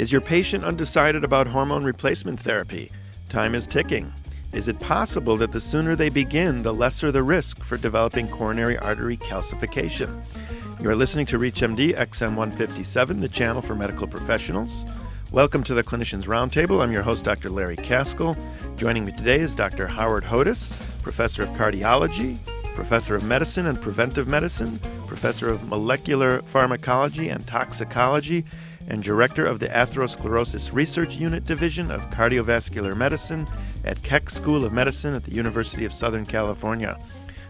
Is your patient undecided about hormone replacement therapy? Time is ticking. Is it possible that the sooner they begin, the lesser the risk for developing coronary artery calcification? You are listening to ReachMD XM 157, the channel for medical professionals. Welcome to the Clinicians Roundtable. I'm your host, Dr. Larry Kaskel. Joining me today is Dr. Howard Hodis, professor of cardiology, professor of medicine and preventive medicine, professor of molecular pharmacology and toxicology, and director of the Atherosclerosis Research Unit Division of Cardiovascular Medicine at Keck School of Medicine at the University of Southern California.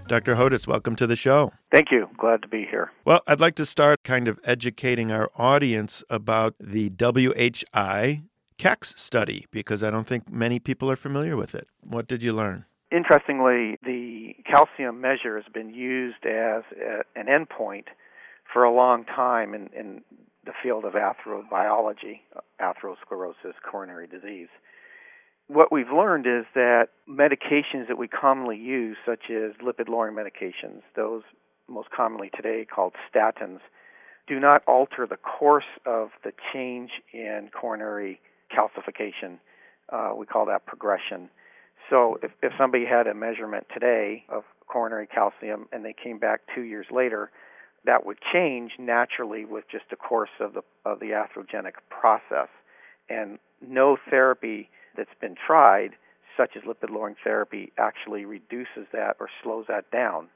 Dr. Hodis, welcome to the show. Thank you. Glad to be here. Well, I'd like to start kind of educating our audience about the WHI CACS study because I don't think many people are familiar with it. What did you learn? Interestingly, the calcium measure has been used as a, an endpoint for a long time in, in the field of atherobiology, atherosclerosis, coronary disease. What we've learned is that medications that we commonly use, such as lipid lowering medications, those most commonly today called statins, do not alter the course of the change in coronary calcification. Uh, we call that progression. So if, if somebody had a measurement today of coronary calcium and they came back two years later, that would change naturally with just the course of the of the atherogenic process. And no therapy that's been tried, such as lipid lowering therapy, actually reduces that or slows that down.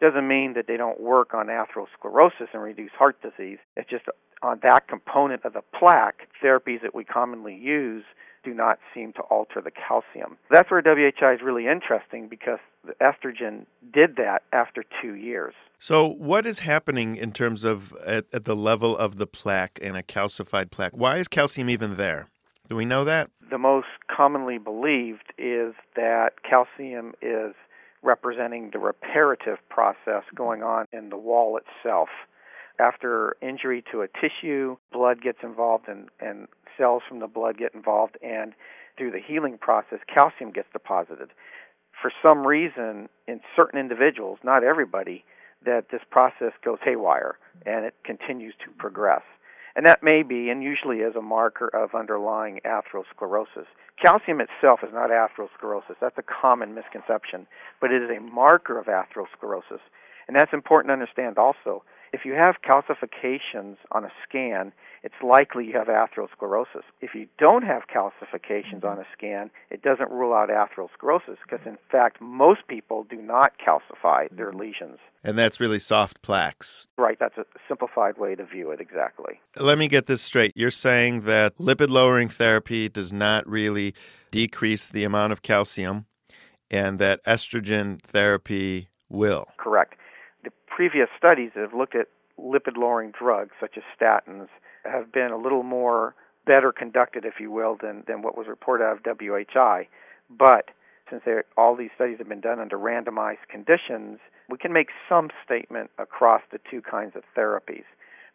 Doesn't mean that they don't work on atherosclerosis and reduce heart disease. It's just on that component of the plaque, therapies that we commonly use do not seem to alter the calcium. That's where WHI is really interesting because the estrogen did that after two years. So, what is happening in terms of at, at, the level of the plaque and a calcified plaque? Why is calcium even there? Do we know that? The most commonly believed is that calcium is representing the reparative process going on in the wall itself. After injury to a tissue, blood gets involved and, and cells from the blood get involved, and through the healing process, calcium gets deposited. For some reason, in certain individuals, not everybody, that this process goes haywire and it continues to progress. And that may be, and usually is, a marker of underlying atherosclerosis. Calcium itself is not atherosclerosis. That's a common misconception, but it is a marker of atherosclerosis. And that's important to understand also. If you have calcifications on a scan, it's likely you have atherosclerosis. If you don't have calcifications on a scan, it doesn't rule out atherosclerosis because, in fact, most people do not calcify their mm-hmm. lesions. And that's really soft plaques. Right, that's a simplified way to view it, exactly. Let me get this straight. You're saying that lipid lowering therapy does not really decrease the amount of calcium, and that estrogen therapy will. Correct previous studies that have looked at lipid lowering drugs, such as statins, have been a little more better conducted, if you will, than, than what was reported out of WHI. But since all these studies have been done under randomized conditions, we can make some statement across the two kinds of therapies.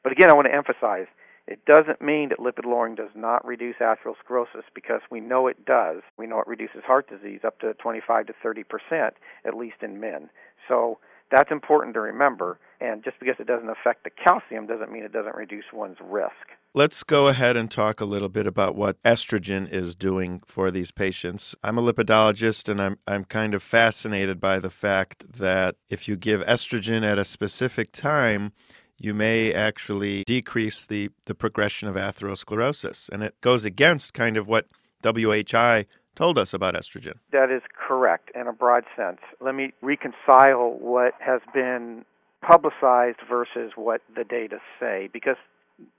But again, I want to emphasize it doesn't mean that lipid lowering does not reduce atherosclerosis because we know it does. We know it reduces heart disease up to 25 to 30 percent, at least in men. So that's important to remember. And just because it doesn't affect the calcium doesn't mean it doesn't reduce one's risk. Let's go ahead and talk a little bit about what estrogen is doing for these patients. I'm a lipidologist and I'm I'm kind of fascinated by the fact that if you give estrogen at a specific time, you may actually decrease the, the progression of atherosclerosis. And it goes against kind of what WHI told us about estrogen. That is correct in a broad sense. Let me reconcile what has been publicized versus what the data say because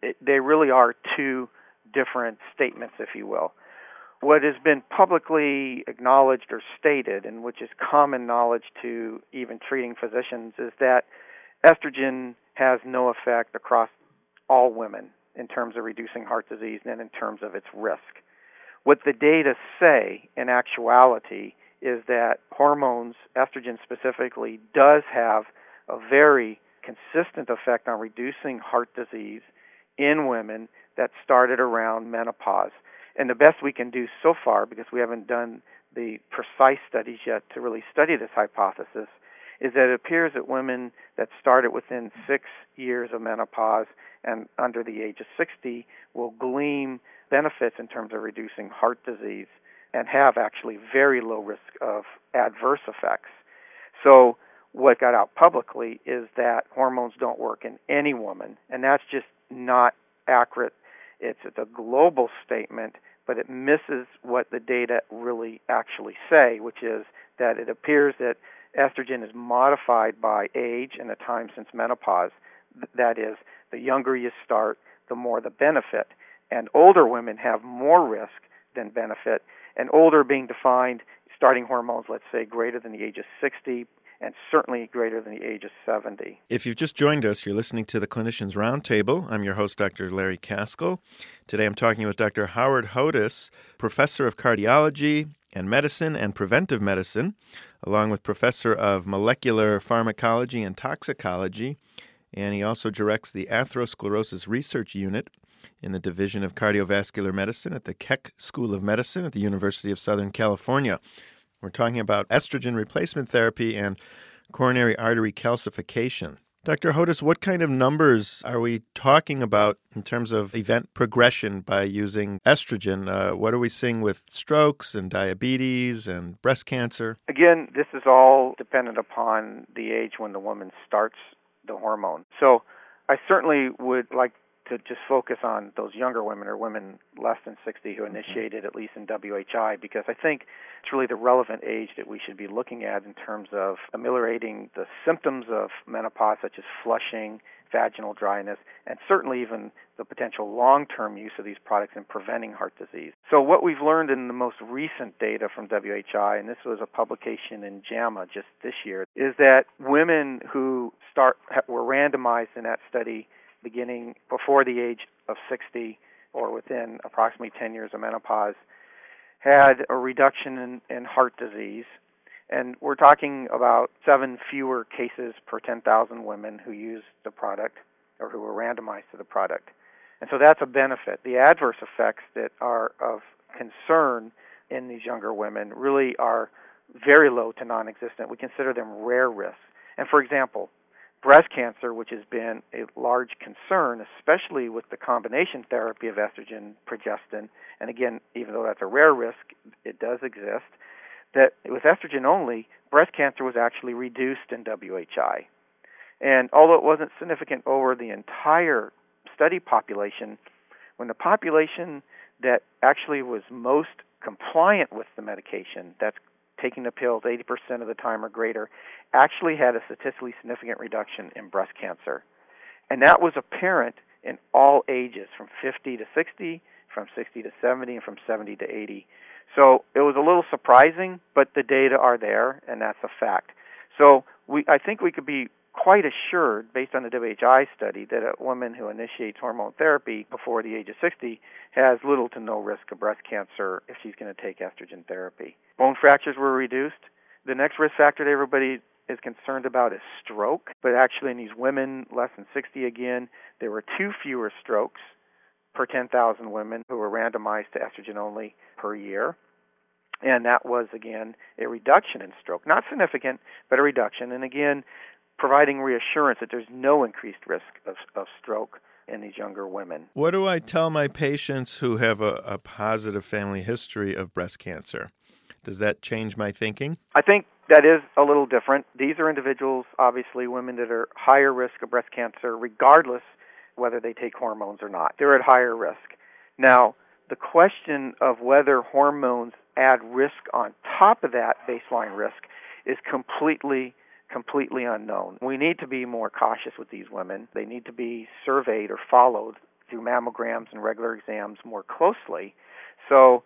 it, they really are two different statements, if you will. What has been publicly acknowledged or stated, and which is common knowledge to even treating physicians, is that estrogen has no effect across all women in terms of reducing heart disease and in terms of its risk. What the data say in actuality is that hormones, estrogen specifically, does have a very consistent effect on reducing heart disease in women that started around menopause. And the best we can do so far, because we haven't done the precise studies yet to really study this hypothesis, is that it appears that women that started within six years of menopause and under the age of 60 will glean benefits in terms of reducing heart disease and have actually very low risk of adverse effects. So, what got out publicly is that hormones don't work in any woman, and that's just not accurate. It's, it's a global statement, but it misses what the data really actually say, which is that it appears that estrogen is modified by age and the time since menopause. That is, the younger you start, the more the benefit. And older women have more risk than benefit, and older being defined starting hormones, let's say, greater than the age of 60, and certainly greater than the age of 70. If you've just joined us, you're listening to the Clinicians Roundtable. I'm your host, Dr. Larry Kaskel. Today I'm talking with Dr. Howard Hodis, professor of cardiology and medicine and preventive medicine, along with professor of molecular pharmacology and toxicology. And he also directs the atherosclerosis research unit in the Division of Cardiovascular Medicine at the Keck School of Medicine at the University of Southern California. We're talking about estrogen replacement therapy and coronary artery calcification. Dr. Hodis, what kind of numbers are we talking about in terms of event progression by using estrogen? Uh, what are we seeing with strokes and diabetes and breast cancer? Again, this is all dependent upon the age when the woman starts the hormone. So I certainly would like to just focus on those younger women or women less than 60 who mm-hmm. initiated at least in WHI because I think it's really the relevant age that we should be looking at in terms of ameliorating the symptoms of menopause such as flushing, vaginal dryness, and certainly even the potential long-term use of these products in preventing heart disease. So what we've learned in the most recent data from WHI, and this was a publication in JAMA just this year, is that women who start were randomized in that study beginning before the age of 60 or within approximately 10 years of menopause had a reduction in, in heart disease. And we're talking about seven fewer cases per 10,000 women who used the product or who were randomized to the product. And so that's a benefit. The adverse effects that are of concern in these younger women really are very low to non existent. We consider them rare risks. And for example, breast cancer, which has been a large concern, especially with the combination therapy of estrogen, progestin, and again, even though that's a rare risk, it does exist, that with estrogen only, breast cancer was actually reduced in WHI. And although it wasn't significant over the entire study population, when the population that actually was most compliant with the medication, that's taking the pills 80% of the time or greater, actually had a statistically significant reduction in breast cancer. And that was apparent in all ages, from 50 to 60, from 60 to 70, and from 70 to 80. So it was a little surprising, but the data are there, and that's a fact. So we, I think we could be quite assured, based on the WHI study, that a woman who initiates hormone therapy before the age of 60 has little to no risk of breast cancer if she's going to take estrogen therapy. Bone fractures were reduced. The next risk factor that everybody is concerned about is stroke, but actually in these women less than 60 again, there were two fewer strokes per 10,000 women who were randomized to estrogen only per year. And that was, again, a reduction in stroke. Not significant, but a reduction. And again, providing reassurance that there's no increased risk of, of stroke in these younger women. What do I tell my patients who have a, a positive family history of breast cancer? Does that change my thinking? I think that is a little different. These are individuals, obviously, women that are higher risk of breast cancer, regardless whether they take hormones or not. They're at higher risk. Now, the question of whether hormones add risk on top of that baseline risk is completely completely unknown. We need to be more cautious with these women. They need to be surveyed or followed through mammograms and regular exams more closely. So,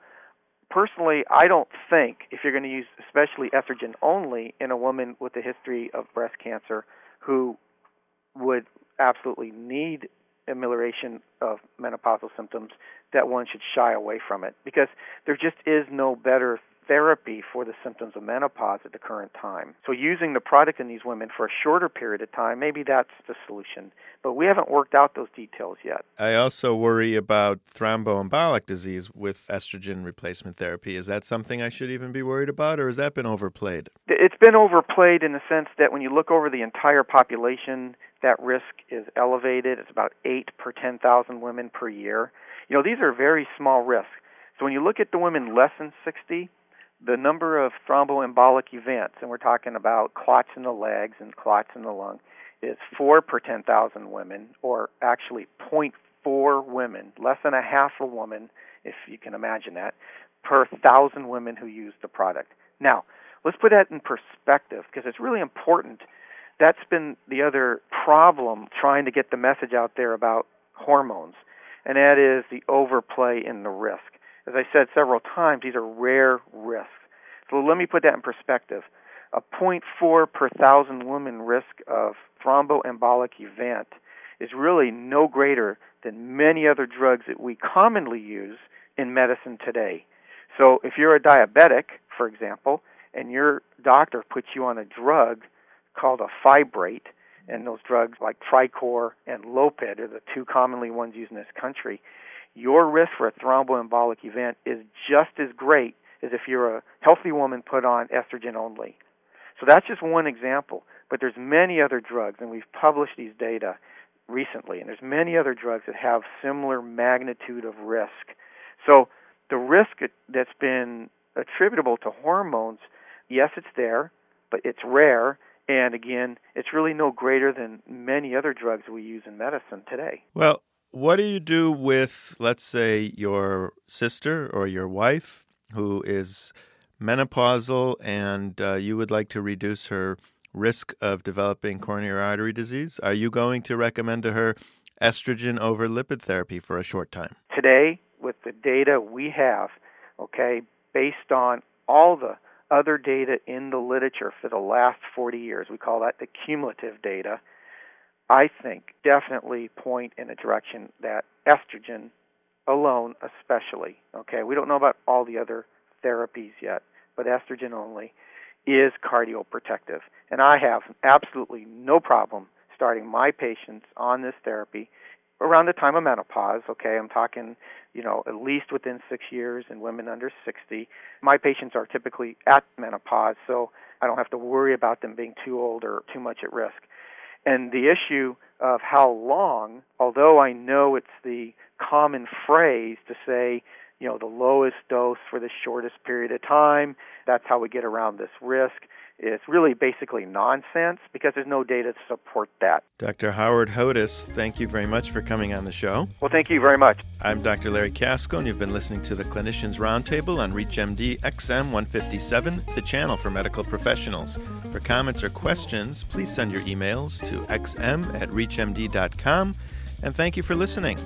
personally, I don't think if you're going to use especially estrogen only in a woman with a history of breast cancer who would absolutely need amelioration of menopausal symptoms that one should shy away from it because there just is no better therapy for the symptoms of menopause at the current time. So using the product in these women for a shorter period of time, maybe that's the solution. But we haven't worked out those details yet. I also worry about thromboembolic disease with estrogen replacement therapy. Is that something I should even be worried about or has that been overplayed? It's been overplayed in the sense that when you look over the entire population, that risk is elevated. It's about 8 per 10,000 women per year. You know, these are very small risks. So when you look at the women less than 60, the number of thromboembolic events, and we're talking about clots in the legs and clots in the lung, is 4 per 10,000 women, or actually 0.4 women, less than a half a woman, if you can imagine that, per thousand women who use the product. Now, let's put that in perspective because it's really important. That's been the other problem trying to get the message out there about hormones, and that is the overplay in the risk. As I said several times, these are rare risks. So let me put that in perspective. A 0.4 per thousand women risk of thromboembolic event is really no greater than many other drugs that we commonly use in medicine today. So if you're a diabetic, for example, and your doctor puts you on a drug called a fibrate, and those drugs like Tricor and Lopid are the two commonly ones used in this country, your risk for a thromboembolic event is just as great as if you're a healthy woman put on estrogen only. So that's just one example, but there's many other drugs and we've published these data recently and there's many other drugs that have similar magnitude of risk. So the risk that's been attributable to hormones, yes, it's there, but it's rare. And again, it's really no greater than many other drugs we use in medicine today. Well, what do you do with, let's say, your sister or your wife who is menopausal and uh, you would like to reduce her risk of developing coronary artery disease? Are you going to recommend to her estrogen over lipid therapy for a short time? Today, with the data we have, okay, based on all the other data in the literature for the last 40 years, we call that the cumulative data, I think definitely point in a direction that estrogen alone, especially, okay, we don't know about all the other therapies yet, but estrogen only is cardioprotective. And I have absolutely no problem starting my patients on this therapy around the time of menopause. Okay, I'm talking, you know, at least within six years in women under 60. My patients are typically at menopause, so I don't have to worry about them being too old or too much at risk. And the issue of how long, although I know it's the common phrase to say, you know, the lowest dose for the shortest period of time, that's how we get around this risk. It's really basically nonsense because there's no data to support that. Dr. Howard Hodis, thank you very much for coming on the show. Well, thank you very much. I'm Dr. Larry Kaskel, and you've been listening to the Clinicians Roundtable on ReachMD XM 157, the channel for medical professionals. For comments or questions, please send your emails to xm at reachmd.com, and thank you for listening.